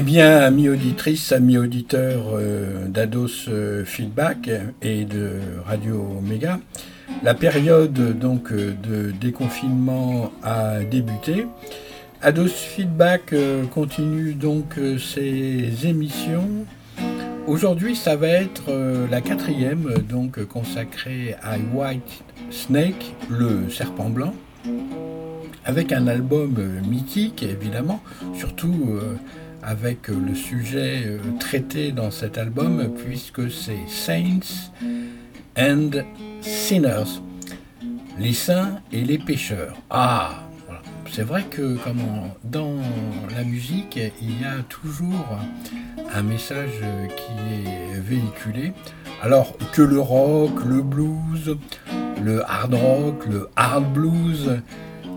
Eh bien, amis auditrices, amis auditeurs euh, d'Ados euh, Feedback et de Radio Omega, la période donc euh, de déconfinement a débuté. Ados Feedback continue donc ses émissions. Aujourd'hui, ça va être la quatrième, donc consacrée à White Snake, le serpent blanc, avec un album mythique évidemment, surtout avec le sujet euh, traité dans cet album, puisque c'est Saints and Sinners, les saints et les pécheurs. Ah, c'est vrai que comme dans la musique, il y a toujours un message qui est véhiculé. Alors que le rock, le blues, le hard rock, le hard blues,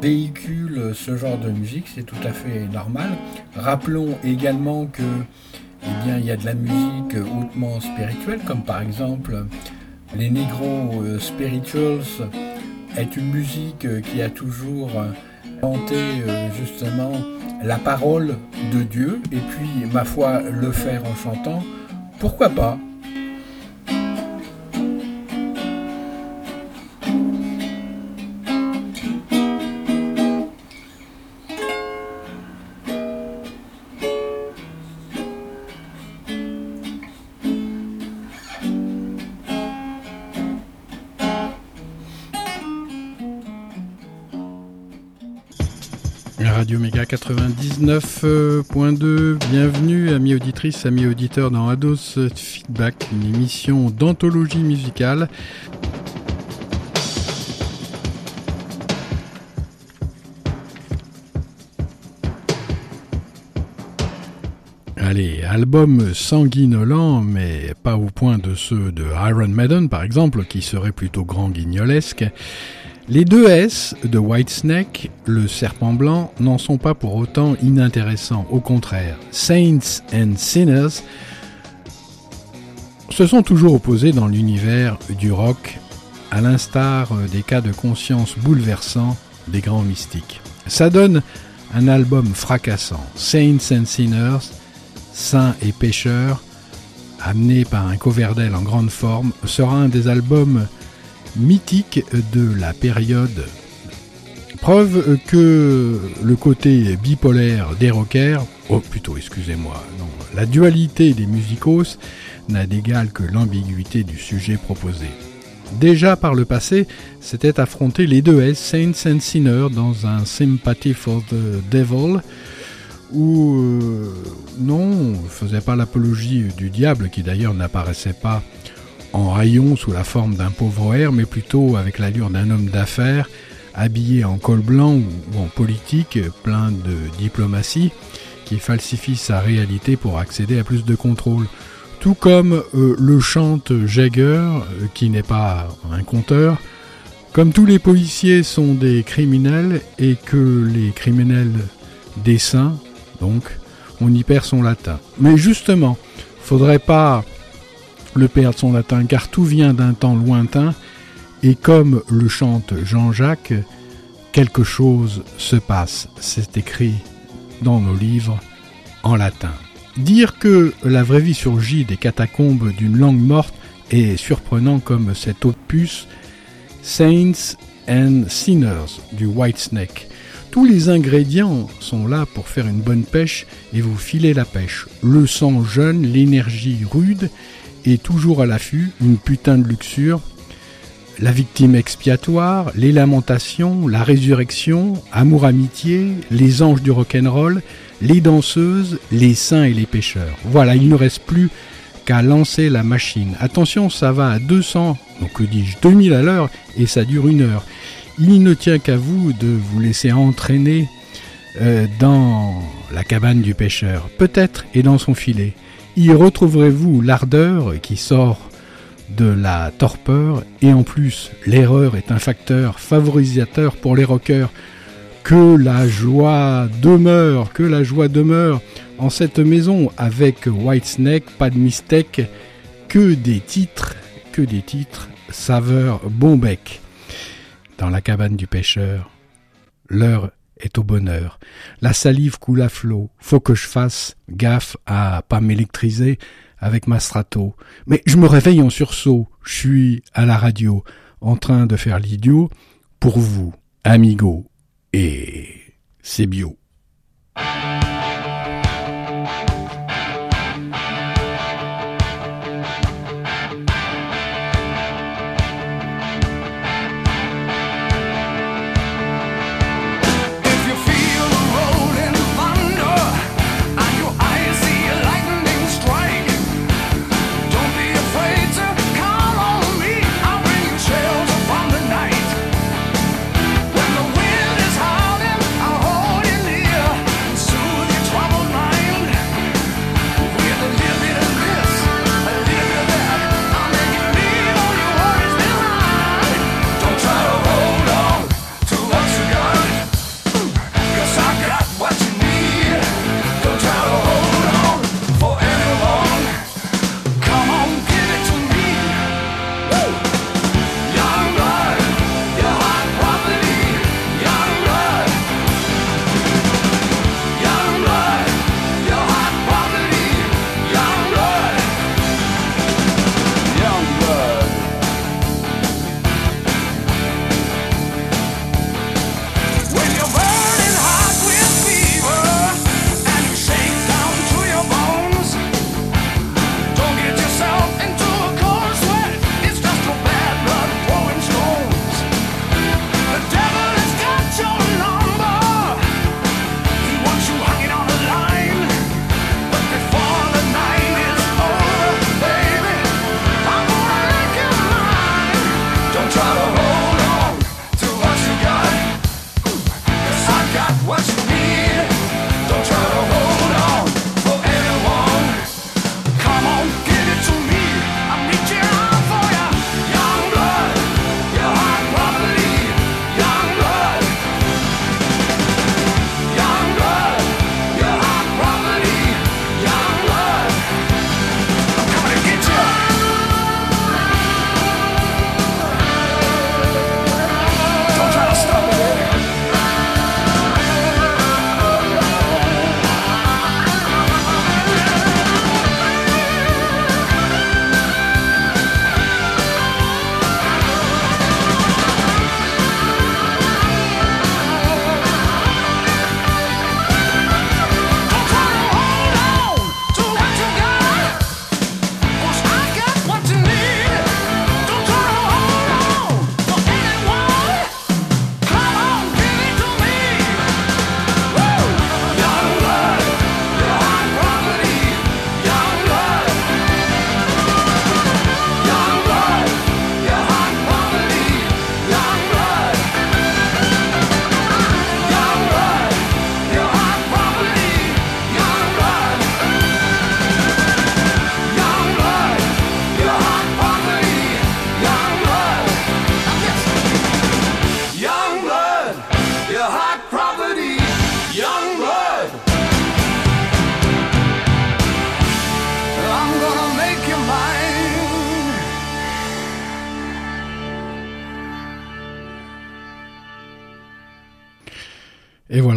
véhicule ce genre de musique, c'est tout à fait normal. Rappelons également que eh il y a de la musique hautement spirituelle, comme par exemple les Negro euh, Spirituals est une musique qui a toujours euh, justement la parole de Dieu, et puis, ma foi, le faire en chantant, pourquoi pas? Radio Méga 99.2, bienvenue amis auditrices, amis auditeurs dans Ados Feedback, une émission d'anthologie musicale. Allez, album sanguinolent, mais pas au point de ceux de Iron Maiden par exemple, qui serait plutôt grand guignolesque. Les deux S de Whitesnake, le serpent blanc, n'en sont pas pour autant inintéressants. Au contraire, Saints and Sinners se sont toujours opposés dans l'univers du rock, à l'instar des cas de conscience bouleversants des grands mystiques. Ça donne un album fracassant. Saints and Sinners, Saints et Pécheurs, amené par un Coverdale en grande forme, sera un des albums mythique de la période. Preuve que le côté bipolaire des rockers, oh plutôt excusez-moi, la dualité des musicos n'a d'égal que l'ambiguïté du sujet proposé. Déjà par le passé, c'était affronter les deux S, Saints and Sinners, dans un Sympathy for the Devil, où euh, non, on faisait pas l'apologie du diable, qui d'ailleurs n'apparaissait pas en rayon sous la forme d'un pauvre air, mais plutôt avec l'allure d'un homme d'affaires, habillé en col blanc ou en politique, plein de diplomatie, qui falsifie sa réalité pour accéder à plus de contrôle. Tout comme euh, le chante Jagger, euh, qui n'est pas un conteur, comme tous les policiers sont des criminels et que les criminels des saints, donc, on y perd son latin. Mais justement, faudrait pas le perdre son latin, car tout vient d'un temps lointain, et comme le chante Jean-Jacques, quelque chose se passe, c'est écrit dans nos livres en latin. Dire que la vraie vie surgit des catacombes d'une langue morte est surprenant comme cet opus Saints and Sinners du White Snake. Tous les ingrédients sont là pour faire une bonne pêche et vous filer la pêche. Le sang jeune, l'énergie rude est toujours à l'affût, une putain de luxure. La victime expiatoire, les lamentations, la résurrection, amour-amitié, les anges du rock'n'roll, les danseuses, les saints et les pêcheurs. Voilà, il ne reste plus qu'à lancer la machine. Attention, ça va à 200, donc que dis-je, 2000 à l'heure, et ça dure une heure. Il ne tient qu'à vous de vous laisser entraîner euh, dans la cabane du pêcheur, peut-être, et dans son filet. Y retrouverez-vous l'ardeur qui sort de la torpeur et en plus l'erreur est un facteur favorisateur pour les rockers. Que la joie demeure, que la joie demeure en cette maison avec Whitesnake, pas de mistake, que des titres, que des titres, saveur bon bec. Dans la cabane du pêcheur, l'heure est au bonheur. La salive coule à flot. Faut que je fasse gaffe à pas m'électriser avec ma strato. Mais je me réveille en sursaut. Je suis à la radio, en train de faire l'idiot pour vous, amigo. Et c'est bio.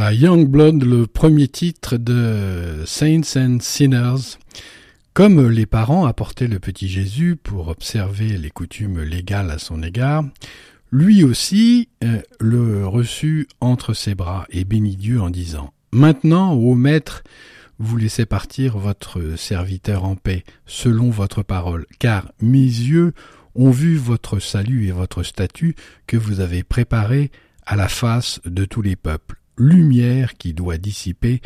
Voilà, Young Blood, le premier titre de Saints and Sinners. Comme les parents apportaient le petit Jésus pour observer les coutumes légales à son égard, lui aussi euh, le reçut entre ses bras et bénit Dieu en disant Maintenant, ô Maître, vous laissez partir votre serviteur en paix, selon votre parole, car mes yeux ont vu votre salut et votre statut que vous avez préparé à la face de tous les peuples lumière qui doit dissiper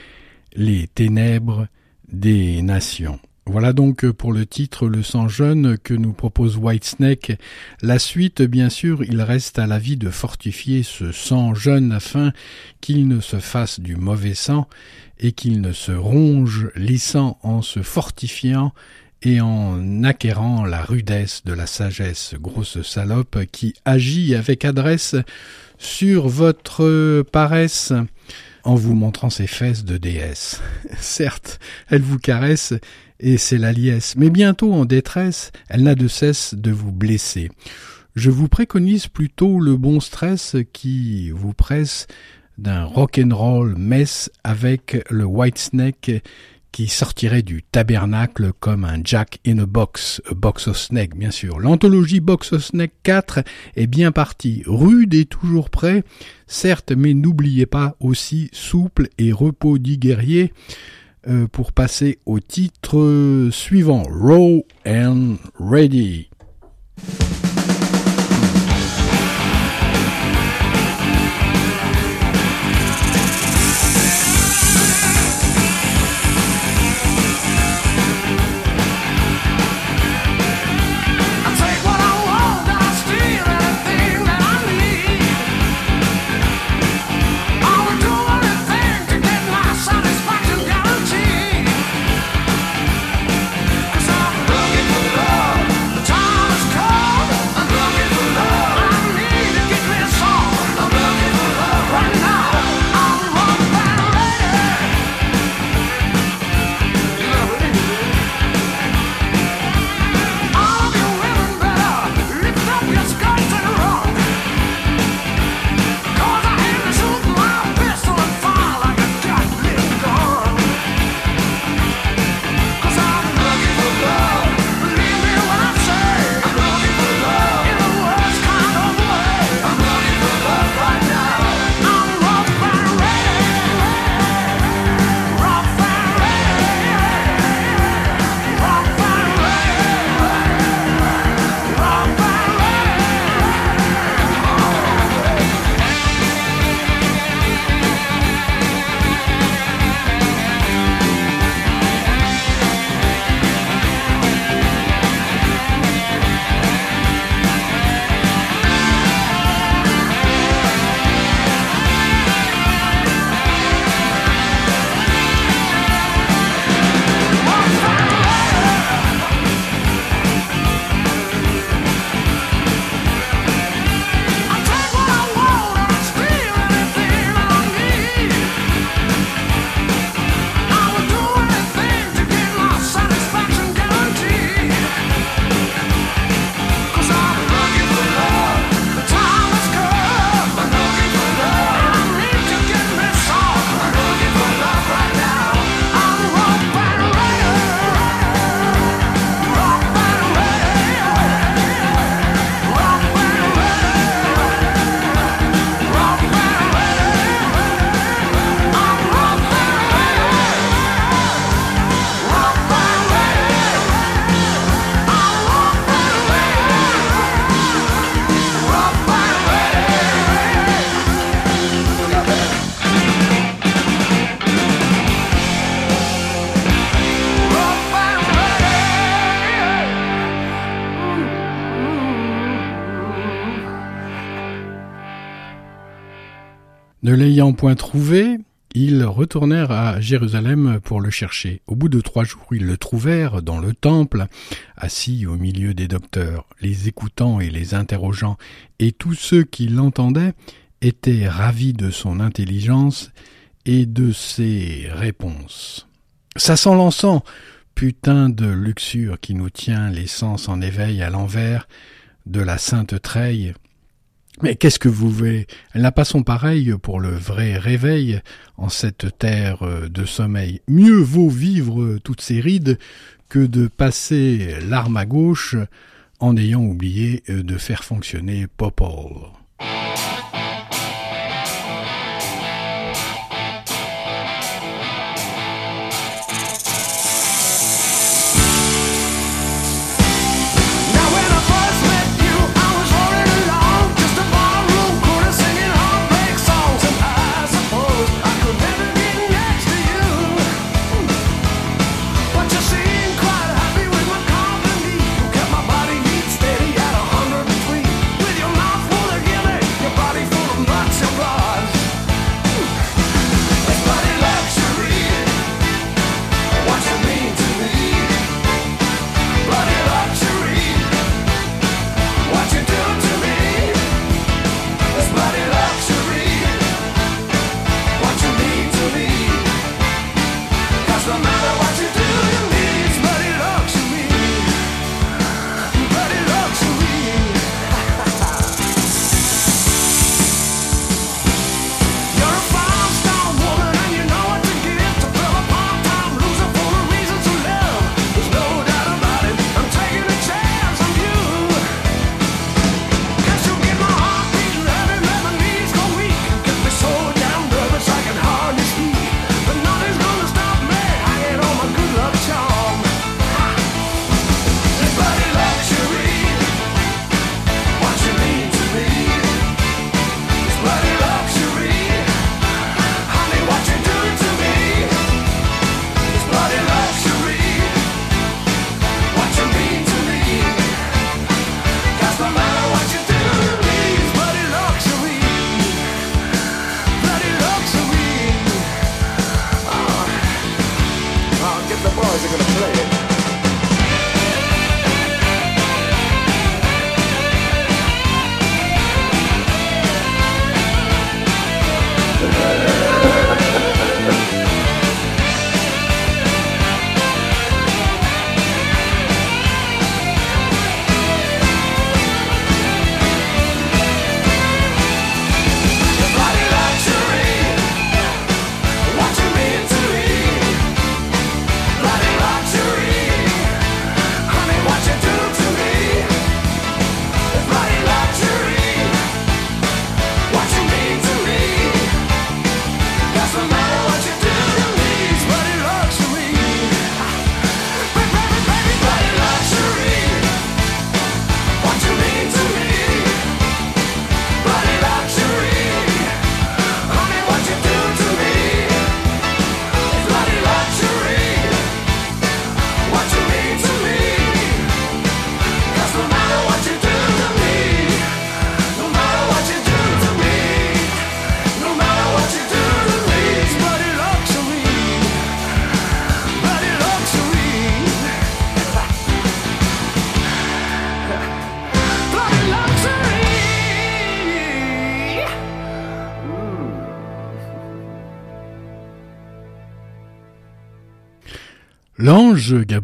les ténèbres des nations. Voilà donc pour le titre Le sang jeune que nous propose Whitesnake. La suite, bien sûr, il reste à la vie de fortifier ce sang jeune afin qu'il ne se fasse du mauvais sang et qu'il ne se ronge lissant en se fortifiant et en acquérant la rudesse de la sagesse, grosse salope qui agit avec adresse sur votre paresse en vous montrant ses fesses de déesse. Certes, elle vous caresse et c'est la liesse, mais bientôt en détresse, elle n'a de cesse de vous blesser. Je vous préconise plutôt le bon stress qui vous presse d'un rock'n'roll mess avec le Whitesnake qui sortirait du tabernacle comme un Jack in a Box, Box of Snake bien sûr. L'anthologie Box of Snake 4 est bien partie, rude et toujours prêt, certes, mais n'oubliez pas aussi souple et repos dit guerrier euh, pour passer au titre suivant, Raw and Ready. Ne l'ayant point trouvé, ils retournèrent à Jérusalem pour le chercher. Au bout de trois jours, ils le trouvèrent dans le temple, assis au milieu des docteurs, les écoutant et les interrogeant, et tous ceux qui l'entendaient étaient ravis de son intelligence et de ses réponses. Ça sent l'encens, putain de luxure qui nous tient les sens en éveil à l'envers de la sainte treille mais qu'est-ce que vous voulez? Elle n'a pas son pareil pour le vrai réveil en cette terre de sommeil. Mieux vaut vivre toutes ces rides que de passer l'arme à gauche en ayant oublié de faire fonctionner Popol.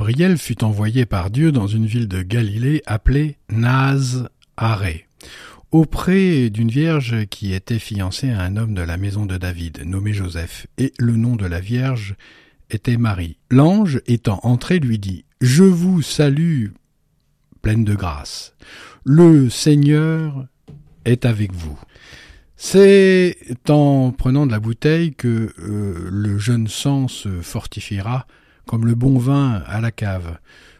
Gabriel fut envoyé par Dieu dans une ville de Galilée appelée Naz-Aré, auprès d'une vierge qui était fiancée à un homme de la maison de David, nommé Joseph, et le nom de la vierge était Marie. L'ange étant entré lui dit, Je vous salue, pleine de grâce. Le Seigneur est avec vous. C'est en prenant de la bouteille que euh, le jeune sang se fortifiera comme le bon vin à la cave.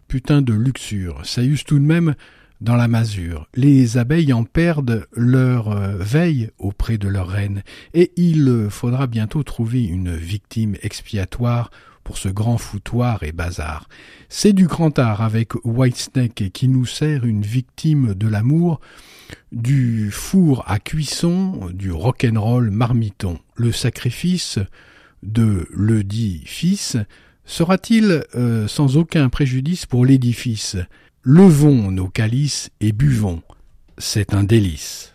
Putain de luxure, ça use tout de même dans la masure. Les abeilles en perdent leur euh, veille auprès de leur reine, et il faudra bientôt trouver une victime expiatoire pour ce grand foutoir et bazar. C'est du grand art avec Whitesnake qui nous sert une victime de l'amour, du four à cuisson, du rock'n'roll marmiton. Le sacrifice de le dit fils sera-t-il euh, sans aucun préjudice pour l'édifice? Levons nos calices et buvons. C'est un délice.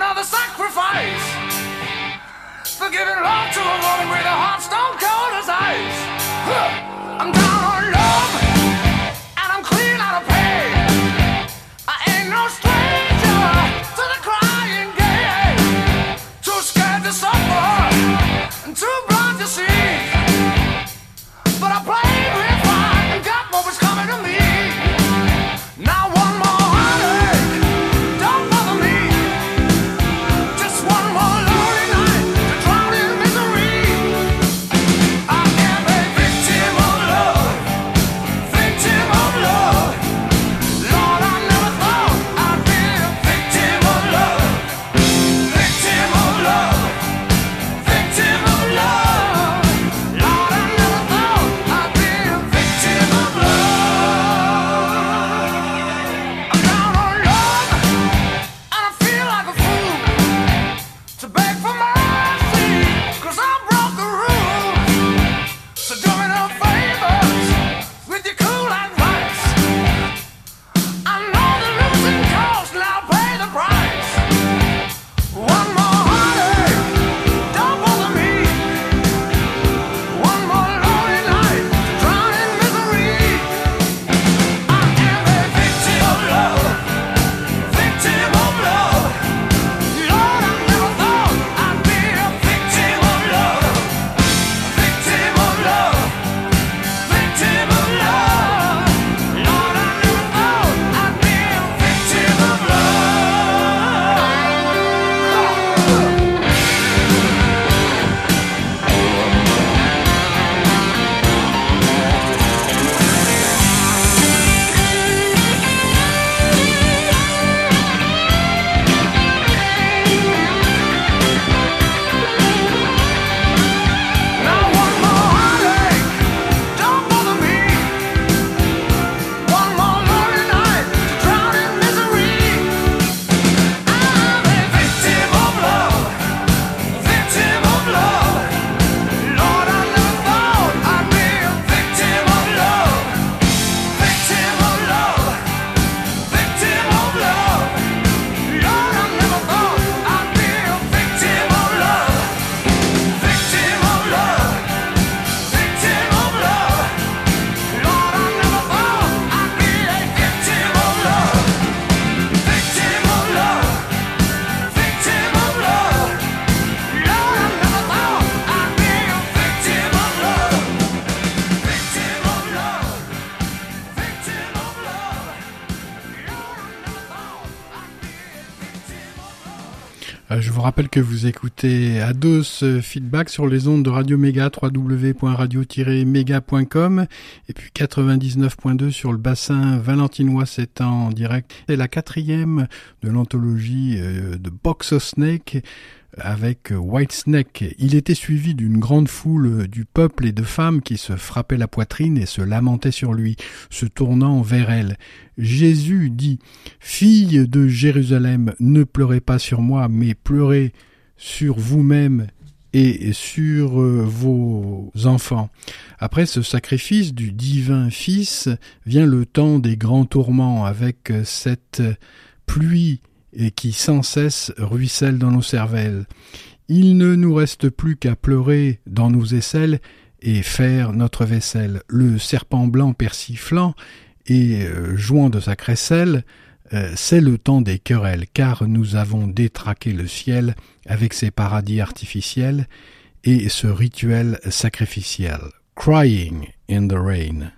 Another sacrifice. For giving love to a woman with a heart stone cold as ice. I'm down on love vous rappelle que vous écoutez Ados euh, Feedback sur les ondes de Radio Méga, www.radio-méga.com et puis 99.2 sur le bassin valentinois, c'est en direct. C'est la quatrième de l'anthologie euh, de Box of Snake avec White Snake. Il était suivi d'une grande foule du peuple et de femmes qui se frappaient la poitrine et se lamentaient sur lui, se tournant vers elle. Jésus dit, Fille de Jérusalem, ne pleurez pas sur moi, mais pleurez sur vous-même et sur euh, vos enfants. Après ce sacrifice du divin Fils vient le temps des grands tourments avec cette pluie qui sans cesse ruisselle dans nos cervelles. Il ne nous reste plus qu'à pleurer dans nos aisselles et faire notre vaisselle. Le serpent blanc persiflant et euh, jouant de sa crécelle, euh, c'est le temps des querelles, car nous avons détraqué le ciel avec ses paradis artificiels et ce rituel sacrificiel. Crying in the rain.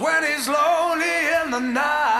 When he's lonely in the night.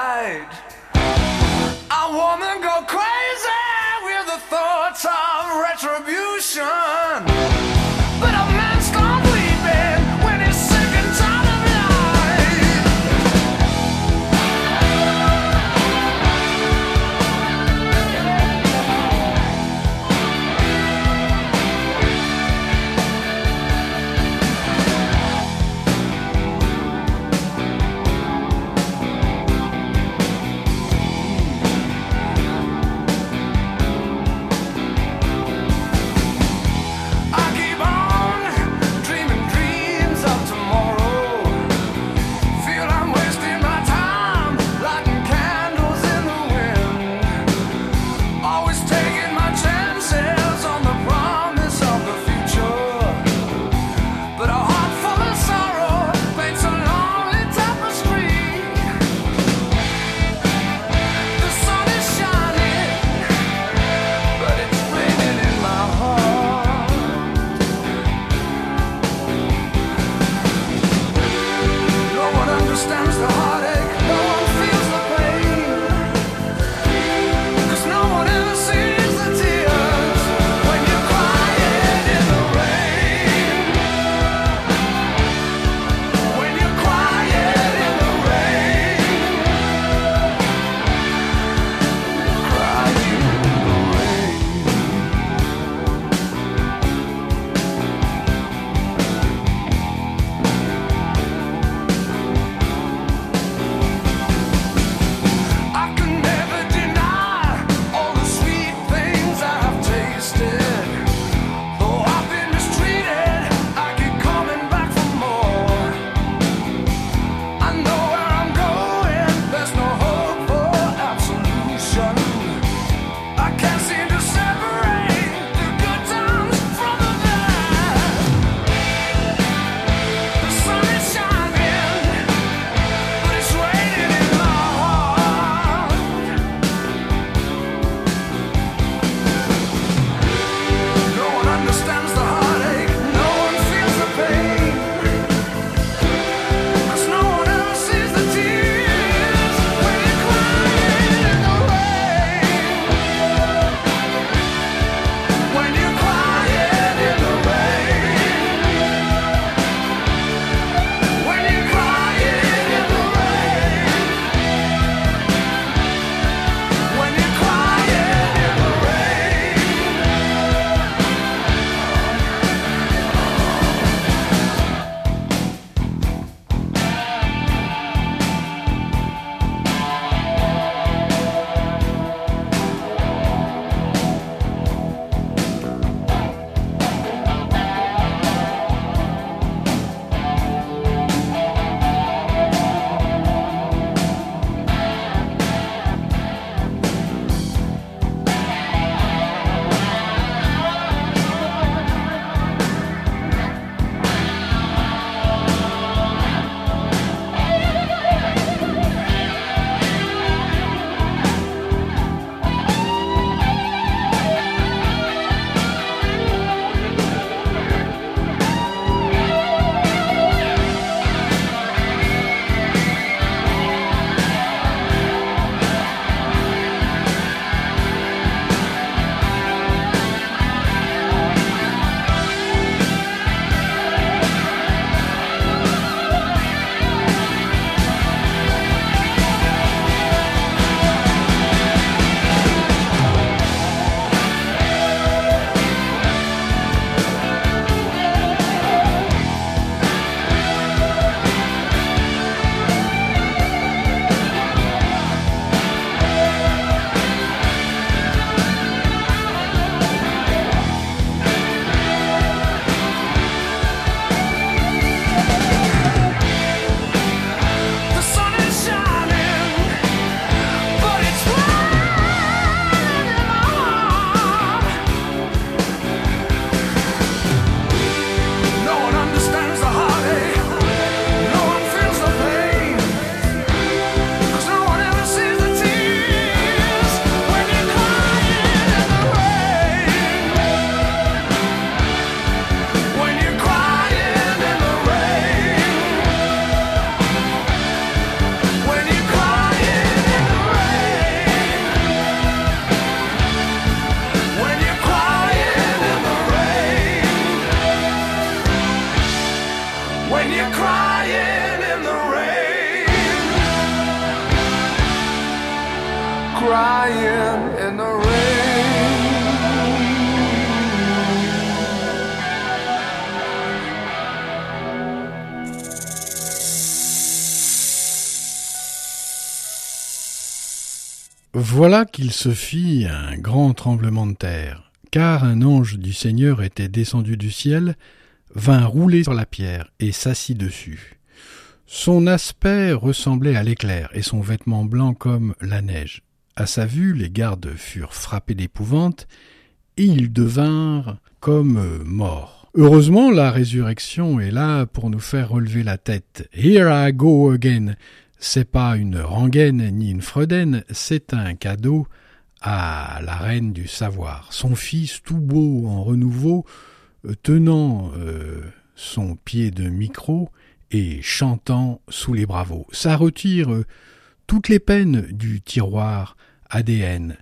Voilà qu'il se fit un grand tremblement de terre, car un ange du Seigneur était descendu du ciel, vint rouler sur la pierre et s'assit dessus. Son aspect ressemblait à l'éclair et son vêtement blanc comme la neige. À sa vue, les gardes furent frappés d'épouvante et ils devinrent comme morts. Heureusement, la résurrection est là pour nous faire relever la tête. Here I go again. C'est pas une rengaine ni une fredaine, c'est un cadeau à la reine du savoir. Son fils, tout beau en renouveau, euh, tenant euh, son pied de micro et chantant sous les bravos. Ça retire euh, toutes les peines du tiroir ADN.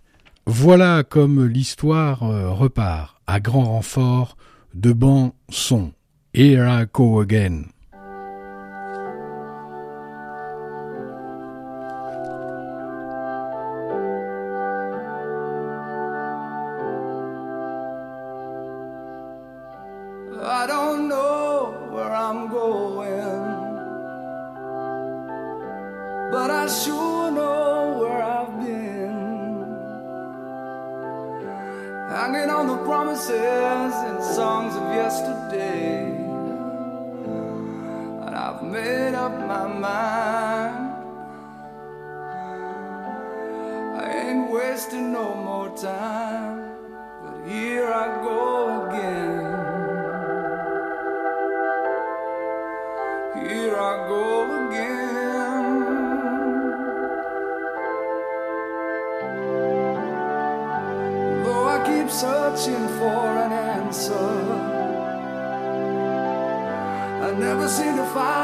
Voilà comme l'histoire repart, à grand renfort de bons sons. Here I go again. yesterday. And I've made up my mind. I ain't wasting no more time. But here I go again. Here I go again. Though I keep searching for. meu filho faz.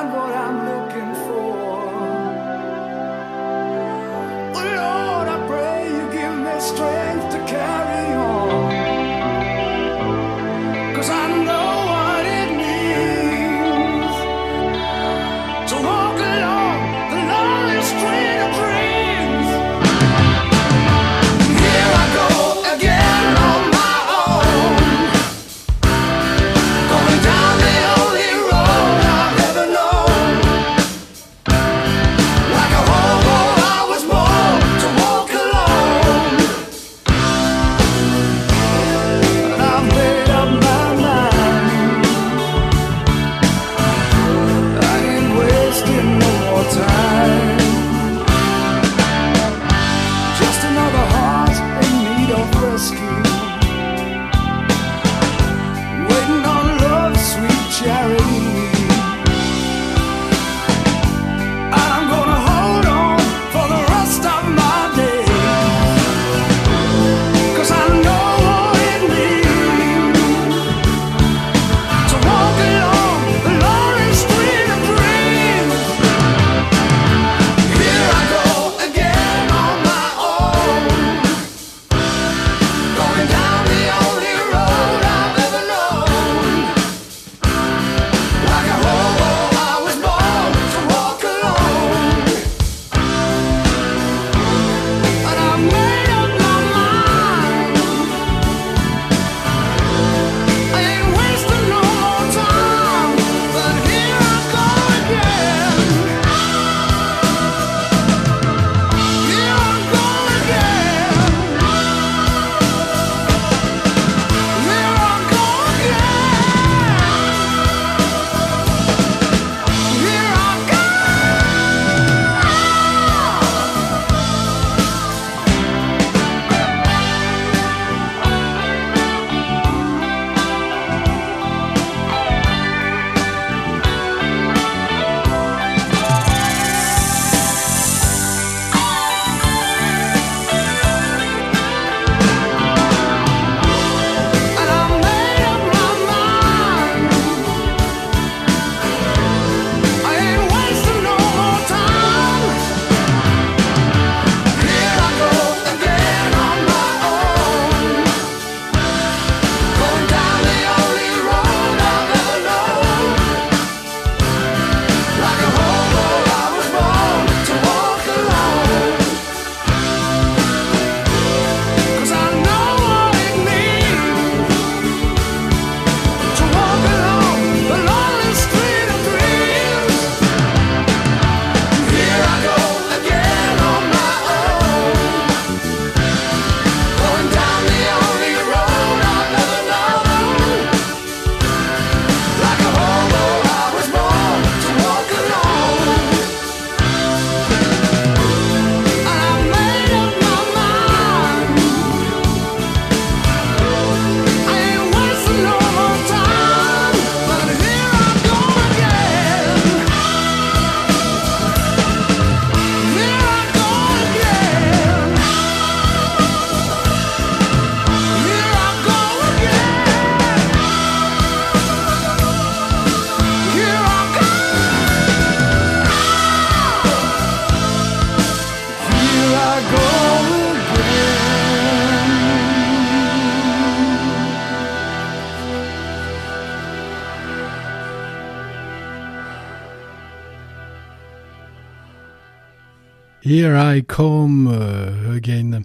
Here I come uh, again.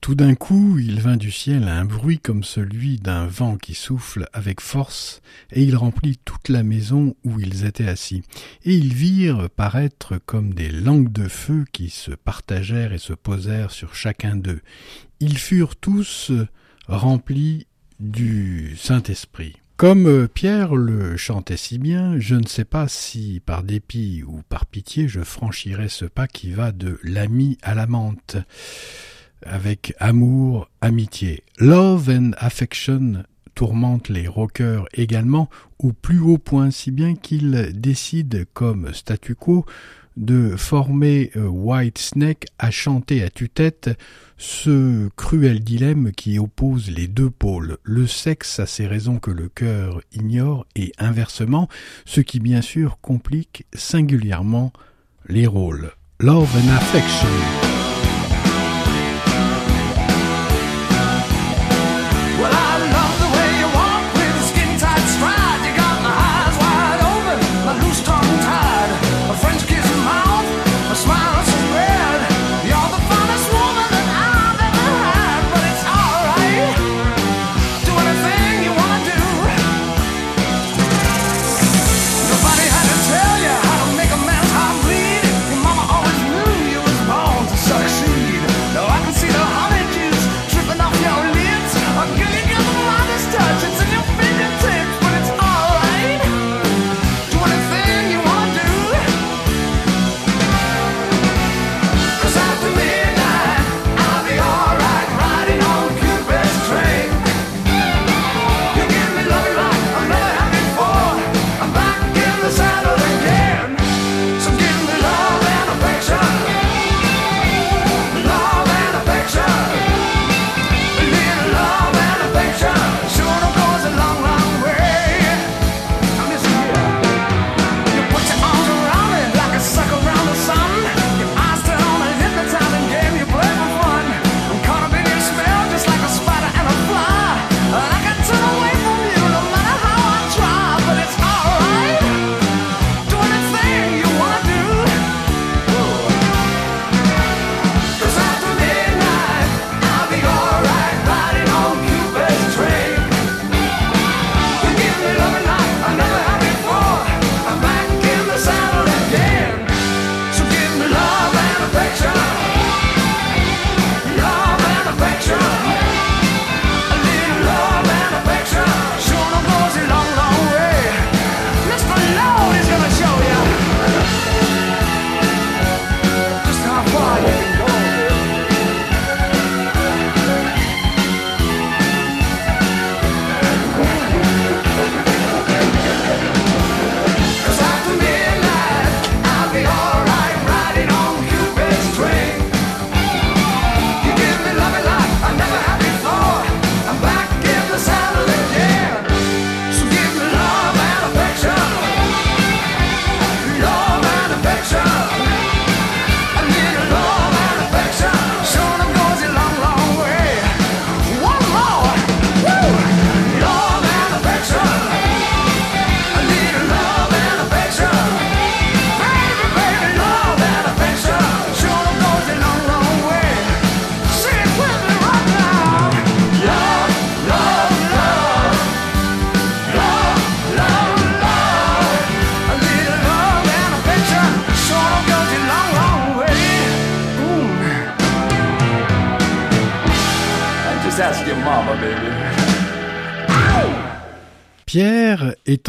Tout d'un coup, il vint du ciel un bruit comme celui d'un vent qui souffle avec force, et il remplit toute la maison où ils étaient assis. Et ils virent paraître comme des langues de feu qui se partagèrent et se posèrent sur chacun d'eux. Ils furent tous remplis du Saint-Esprit. Comme Pierre le chantait si bien, je ne sais pas si par dépit ou par pitié je franchirai ce pas qui va de l'ami à l'amante avec amour, amitié. Love and affection tourmente les rockers également au plus haut point si bien qu'ils décident comme statu quo de former euh, White Snake à chanter à tue-tête ce cruel dilemme qui oppose les deux pôles, le sexe à ses raisons que le cœur ignore et inversement, ce qui bien sûr complique singulièrement les rôles. Love and Affection.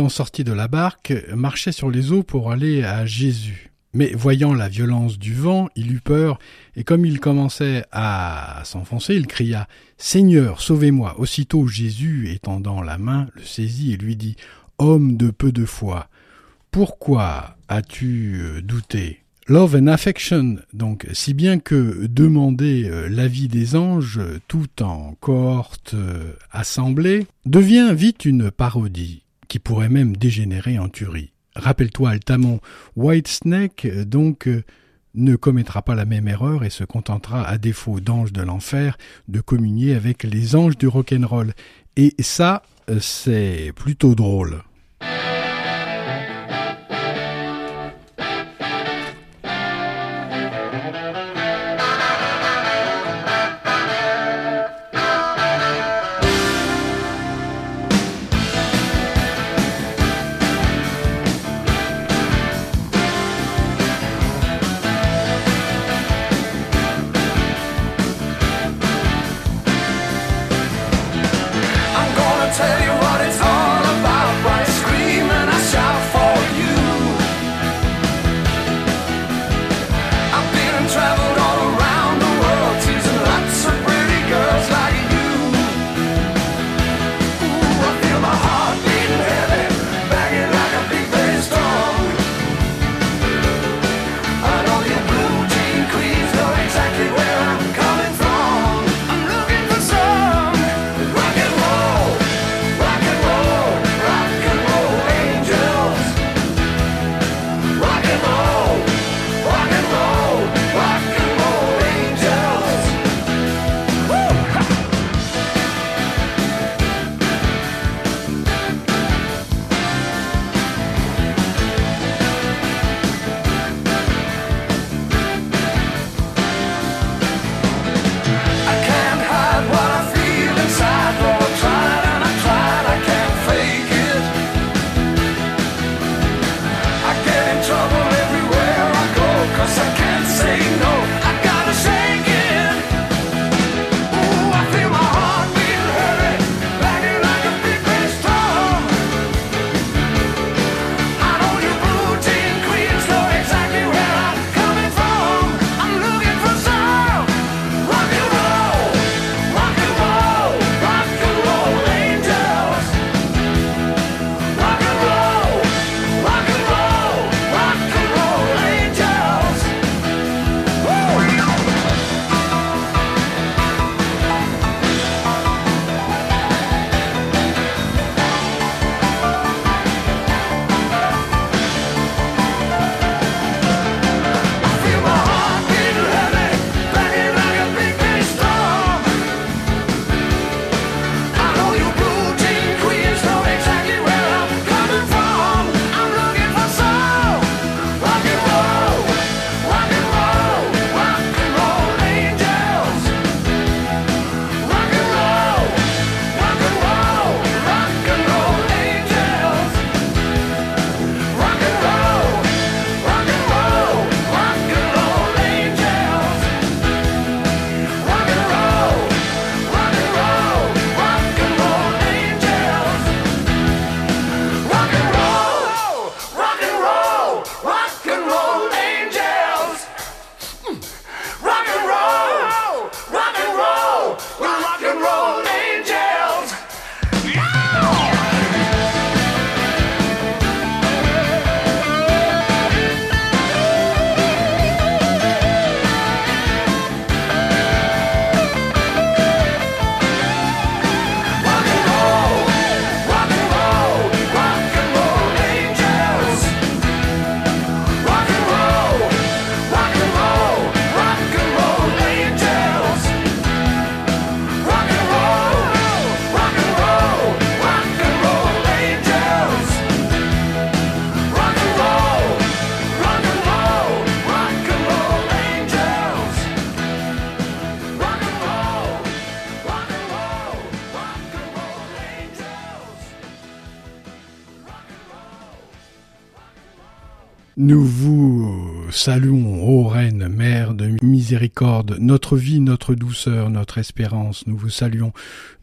Sorti de la barque, marchait sur les eaux pour aller à Jésus. Mais voyant la violence du vent, il eut peur, et comme il commençait à s'enfoncer, il cria Seigneur, sauvez-moi. Aussitôt Jésus, étendant la main, le saisit et lui dit Homme de peu de foi, pourquoi as-tu euh, douté? Love and affection, donc, si bien que demander euh, l'avis des anges tout en cohorte euh, assemblée devient vite une parodie qui pourrait même dégénérer en tuerie. Rappelle-toi Altamont, Whitesnake donc ne commettra pas la même erreur et se contentera, à défaut d'ange de l'enfer, de communier avec les anges du rock'n'roll. Et ça, c'est plutôt drôle. Saluons, notre vie, notre douceur, notre espérance, nous vous saluons.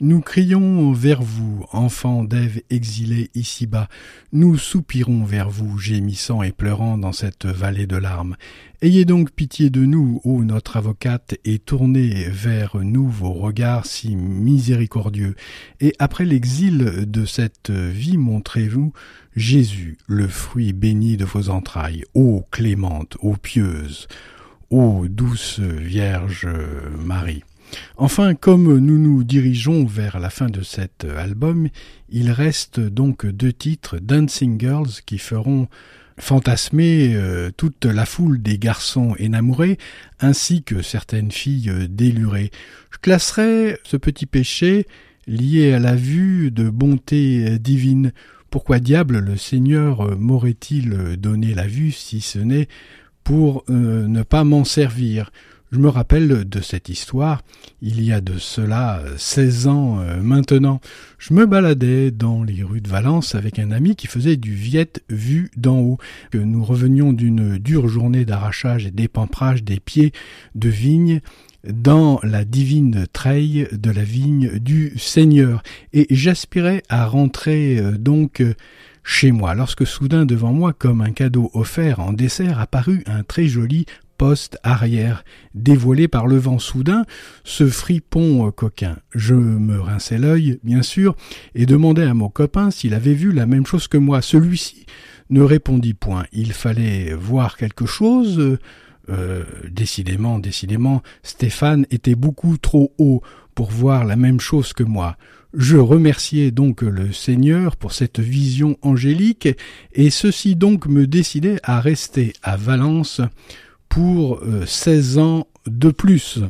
Nous crions vers vous, enfants d'Ève exilés ici-bas. Nous soupirons vers vous, gémissant et pleurant dans cette vallée de larmes. Ayez donc pitié de nous, ô notre avocate, et tournez vers nous vos regards si miséricordieux. Et après l'exil de cette vie, montrez-vous Jésus, le fruit béni de vos entrailles, ô clémente, ô pieuse, ô douce Vierge Marie. Enfin, comme nous nous dirigeons vers la fin de cet album, il reste donc deux titres Dancing Girls qui feront fantasmer euh, toute la foule des garçons énamourés ainsi que certaines filles délurées. Je classerai ce petit péché lié à la vue de bonté divine pourquoi diable le Seigneur m'aurait-il donné la vue si ce n'est pour euh, ne pas m'en servir Je me rappelle de cette histoire, il y a de cela seize ans maintenant. Je me baladais dans les rues de Valence avec un ami qui faisait du viet vu d'en haut. Nous revenions d'une dure journée d'arrachage et d'épamprage des pieds de vigne dans la divine treille de la vigne du Seigneur, et j'aspirais à rentrer euh, donc euh, chez moi, lorsque soudain devant moi, comme un cadeau offert en dessert, apparut un très joli poste arrière, dévoilé par le vent soudain, ce fripon euh, coquin. Je me rinçai l'œil, bien sûr, et demandai à mon copain s'il avait vu la même chose que moi. Celui-ci ne répondit point. Il fallait voir quelque chose, euh, décidément, décidément, Stéphane était beaucoup trop haut pour voir la même chose que moi. Je remerciai donc le Seigneur pour cette vision angélique, et ceci donc me décidait à rester à Valence pour euh, seize ans de plus.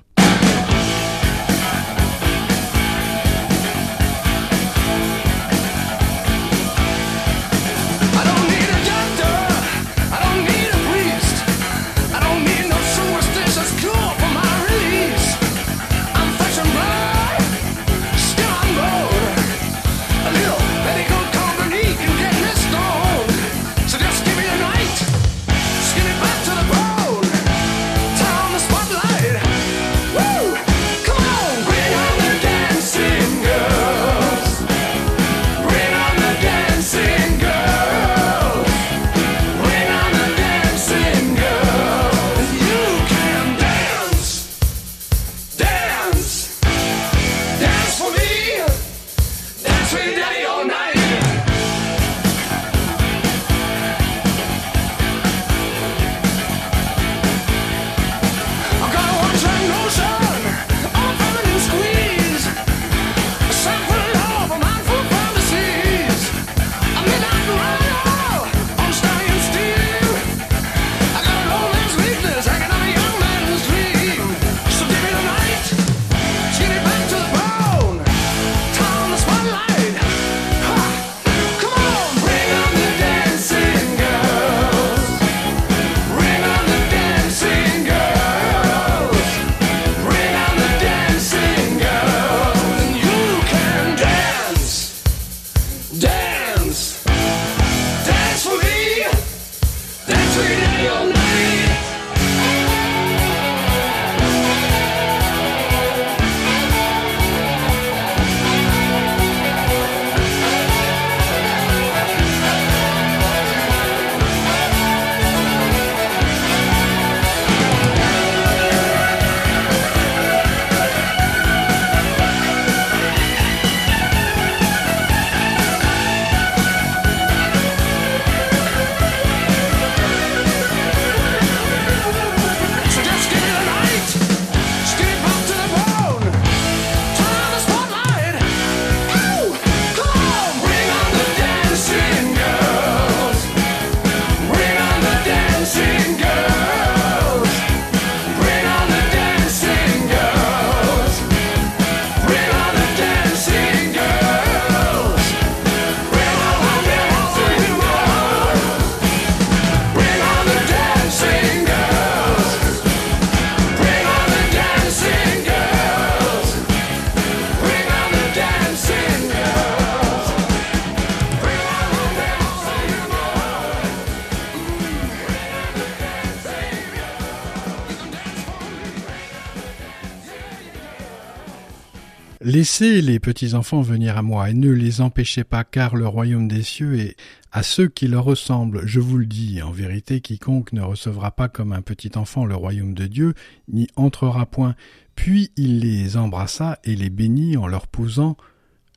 Laissez les petits-enfants venir à moi et ne les empêchez pas, car le royaume des cieux est à ceux qui leur ressemblent. Je vous le dis, en vérité, quiconque ne recevra pas comme un petit enfant le royaume de Dieu, n'y entrera point. Puis il les embrassa et les bénit en leur posant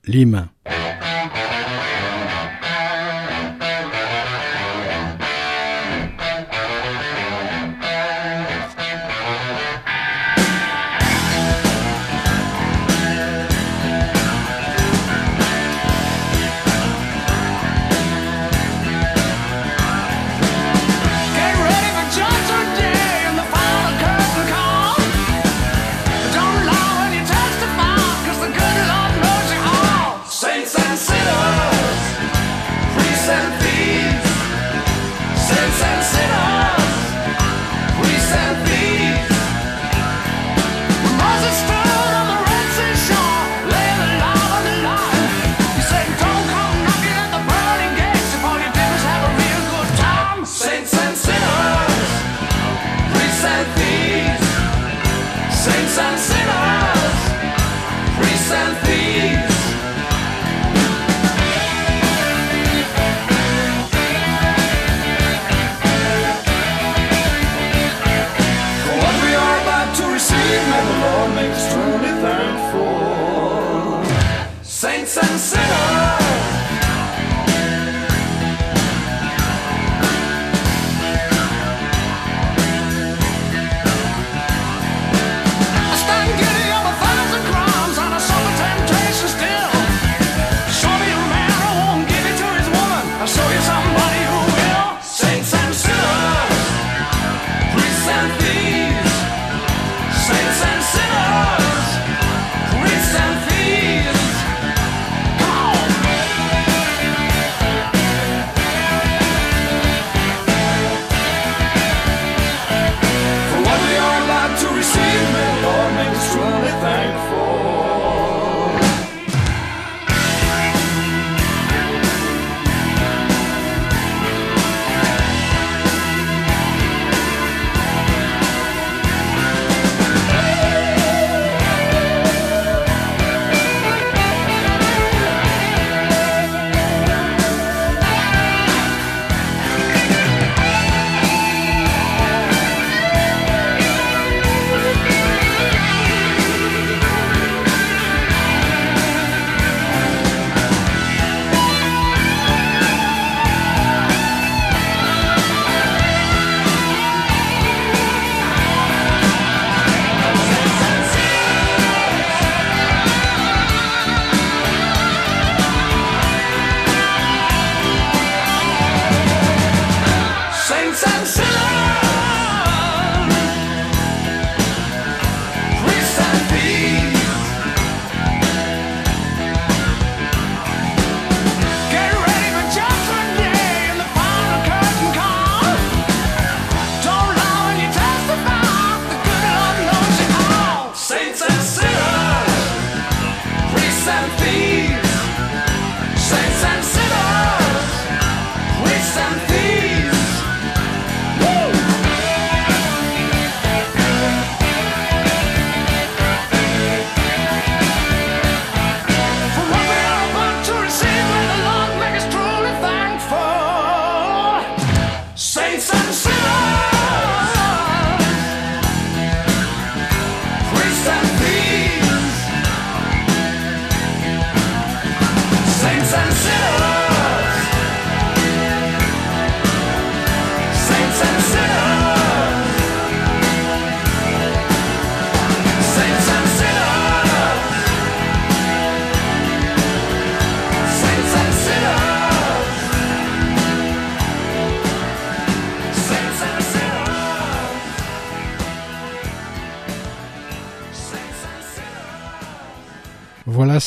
les mains.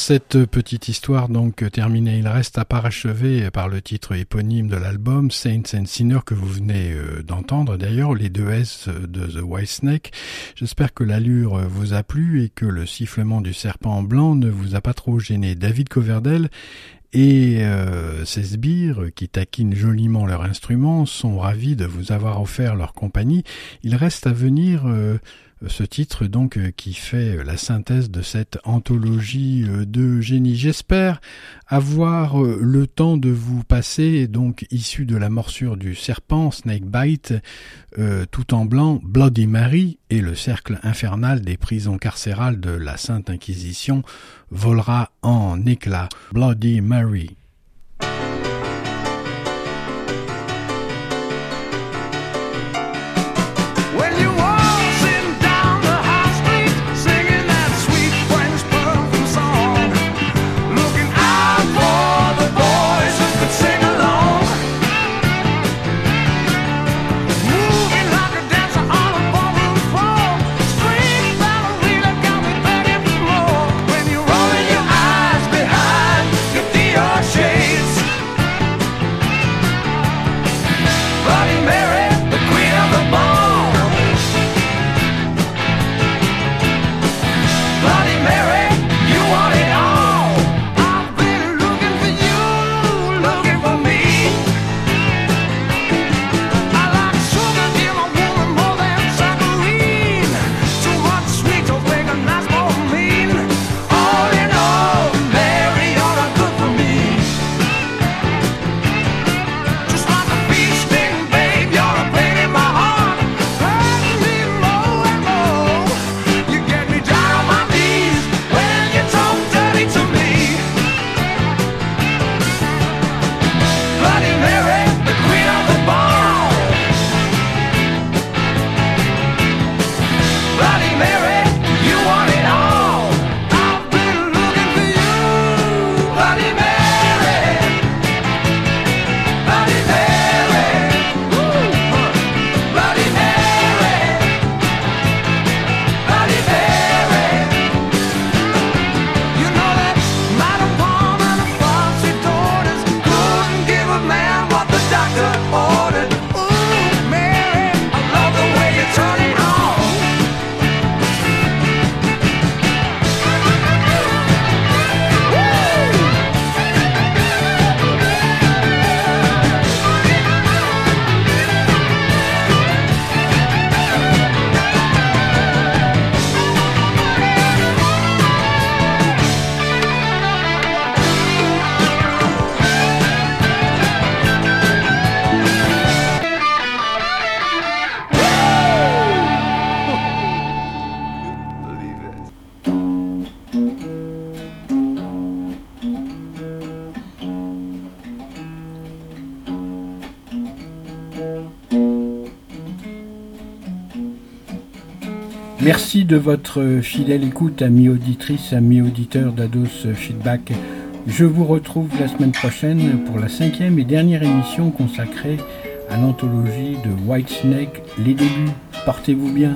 Cette petite histoire donc terminée. Il reste à parachever par le titre éponyme de l'album Saints and Sinners que vous venez euh, d'entendre d'ailleurs, les deux S de The White Snake. J'espère que l'allure vous a plu et que le sifflement du serpent blanc ne vous a pas trop gêné. David Coverdale et euh, ces sbires, qui taquinent joliment leur instrument, sont ravis de vous avoir offert leur compagnie. Il reste à venir euh, ce titre donc euh, qui fait la synthèse de cette anthologie euh, de génie. J'espère avoir euh, le temps de vous passer donc issu de la morsure du serpent Snakebite tout en blanc Bloody Mary et le cercle infernal des prisons carcérales de la Sainte Inquisition volera en éclats. Bloody Mary. De votre fidèle écoute, amis auditrices, amis auditeurs d'Ados Feedback. Je vous retrouve la semaine prochaine pour la cinquième et dernière émission consacrée à l'anthologie de Whitesnake, Les débuts. Portez-vous bien.